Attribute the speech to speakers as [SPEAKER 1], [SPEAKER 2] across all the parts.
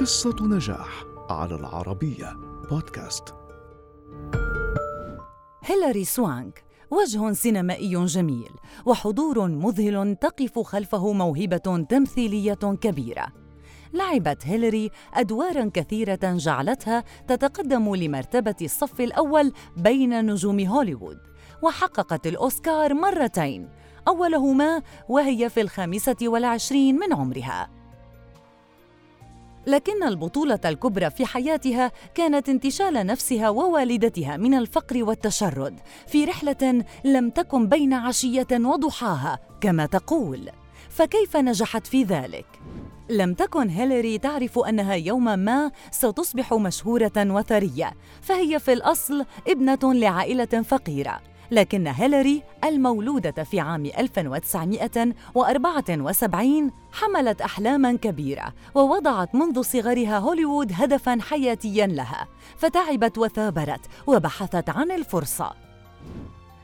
[SPEAKER 1] قصة نجاح على العربية بودكاست.
[SPEAKER 2] هيلاري سوانك وجه سينمائي جميل وحضور مذهل تقف خلفه موهبة تمثيلية كبيرة. لعبت هيلاري أدوارا كثيرة جعلتها تتقدم لمرتبة الصف الأول بين نجوم هوليوود وحققت الأوسكار مرتين أولهما وهي في الخامسة والعشرين من عمرها. لكن البطولة الكبرى في حياتها كانت انتشال نفسها ووالدتها من الفقر والتشرد في رحلة لم تكن بين عشية وضحاها كما تقول فكيف نجحت في ذلك؟ لم تكن هيلاري تعرف أنها يوما ما ستصبح مشهورة وثرية فهي في الأصل ابنة لعائلة فقيرة لكن هيلاري المولودة في عام 1974 حملت أحلاما كبيرة ووضعت منذ صغرها هوليوود هدفا حياتيا لها فتعبت وثابرت وبحثت عن الفرصة.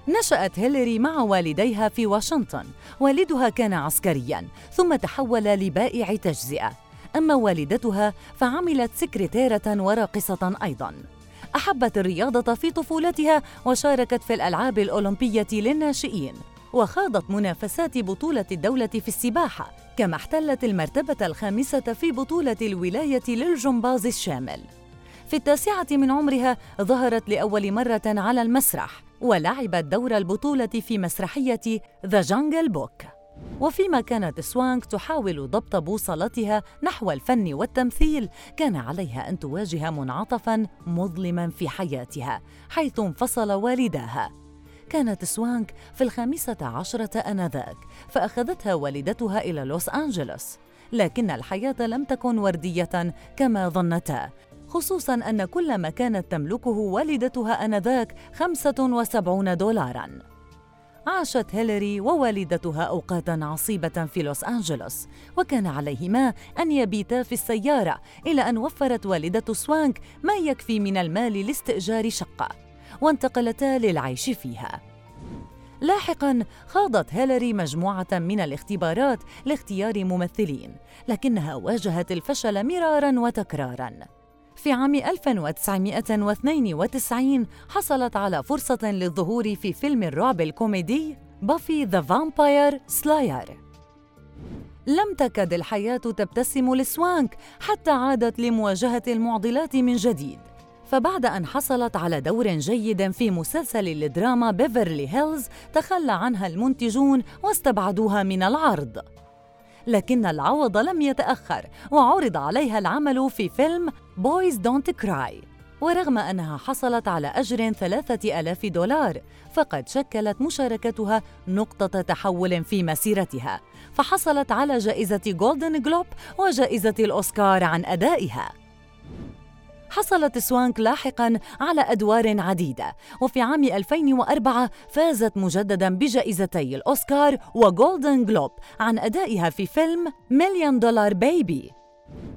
[SPEAKER 2] نشأت هيلاري مع والديها في واشنطن والدها كان عسكريا ثم تحول لبائع تجزئة. أما والدتها فعملت سكرتيرة وراقصة أيضاً. أحبت الرياضة في طفولتها وشاركت في الألعاب الأولمبية للناشئين وخاضت منافسات بطولة الدولة في السباحة كما احتلت المرتبة الخامسة في بطولة الولاية للجمباز الشامل. في التاسعة من عمرها ظهرت لأول مرة على المسرح ولعبت دور البطولة في مسرحية The Jungle Book وفيما كانت سوانك تحاول ضبط بوصلتها نحو الفن والتمثيل كان عليها أن تواجه منعطفا مظلما في حياتها حيث انفصل والداها. كانت سوانك في الخامسة عشرة آنذاك فأخذتها والدتها إلى لوس أنجلوس. لكن الحياة لم تكن وردية كما ظنتا خصوصا أن كل ما كانت تملكه والدتها آنذاك 75 دولارا. عاشت هيلاري ووالدتها أوقاتا عصيبة في لوس أنجلوس وكان عليهما أن يبيتا في السيارة إلى أن وفرت والدة سوانك ما يكفي من المال لاستئجار شقة وانتقلتا للعيش فيها. لاحقا خاضت هيلاري مجموعة من الاختبارات لاختيار ممثلين لكنها واجهت الفشل مرارا وتكرارا. في عام 1992 حصلت على فرصة للظهور في فيلم الرعب الكوميدي Buffy the Vampire Slayer. لم تكد الحياة تبتسم لسوانك حتى عادت لمواجهة المعضلات من جديد. فبعد أن حصلت على دور جيد في مسلسل الدراما بيفرلي هيلز تخلى عنها المنتجون واستبعدوها من العرض. لكن العوض لم يتأخر وعرض عليها العمل في فيلم Boys Don't Cry ورغم أنها حصلت على أجر ثلاثة ألاف دولار فقد شكلت مشاركتها نقطة تحول في مسيرتها. فحصلت على جائزة جولدن جلوب وجائزة الأوسكار عن أدائها. حصلت سوانك لاحقا على أدوار عديدة. وفي عام 2004 فازت مجددا بجائزتي الأوسكار وجولدن جلوب عن أدائها في فيلم Million Dollar Baby.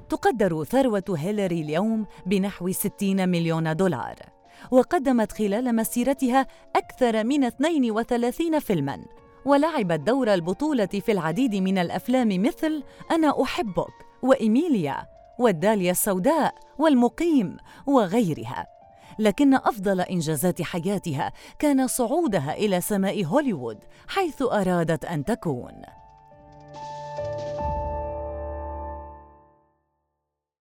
[SPEAKER 2] تقدر ثروة هيلاري اليوم بنحو 60 مليون دولار. وقدمت خلال مسيرتها أكثر من 32 فيلماً. ولعبت دور البطولة في العديد من الأفلام مثل أنا أحبك وإيميليا والدالية السوداء والمقيم وغيرها. لكن أفضل إنجازات حياتها كان صعودها إلى سماء هوليوود حيث أرادت أن تكون.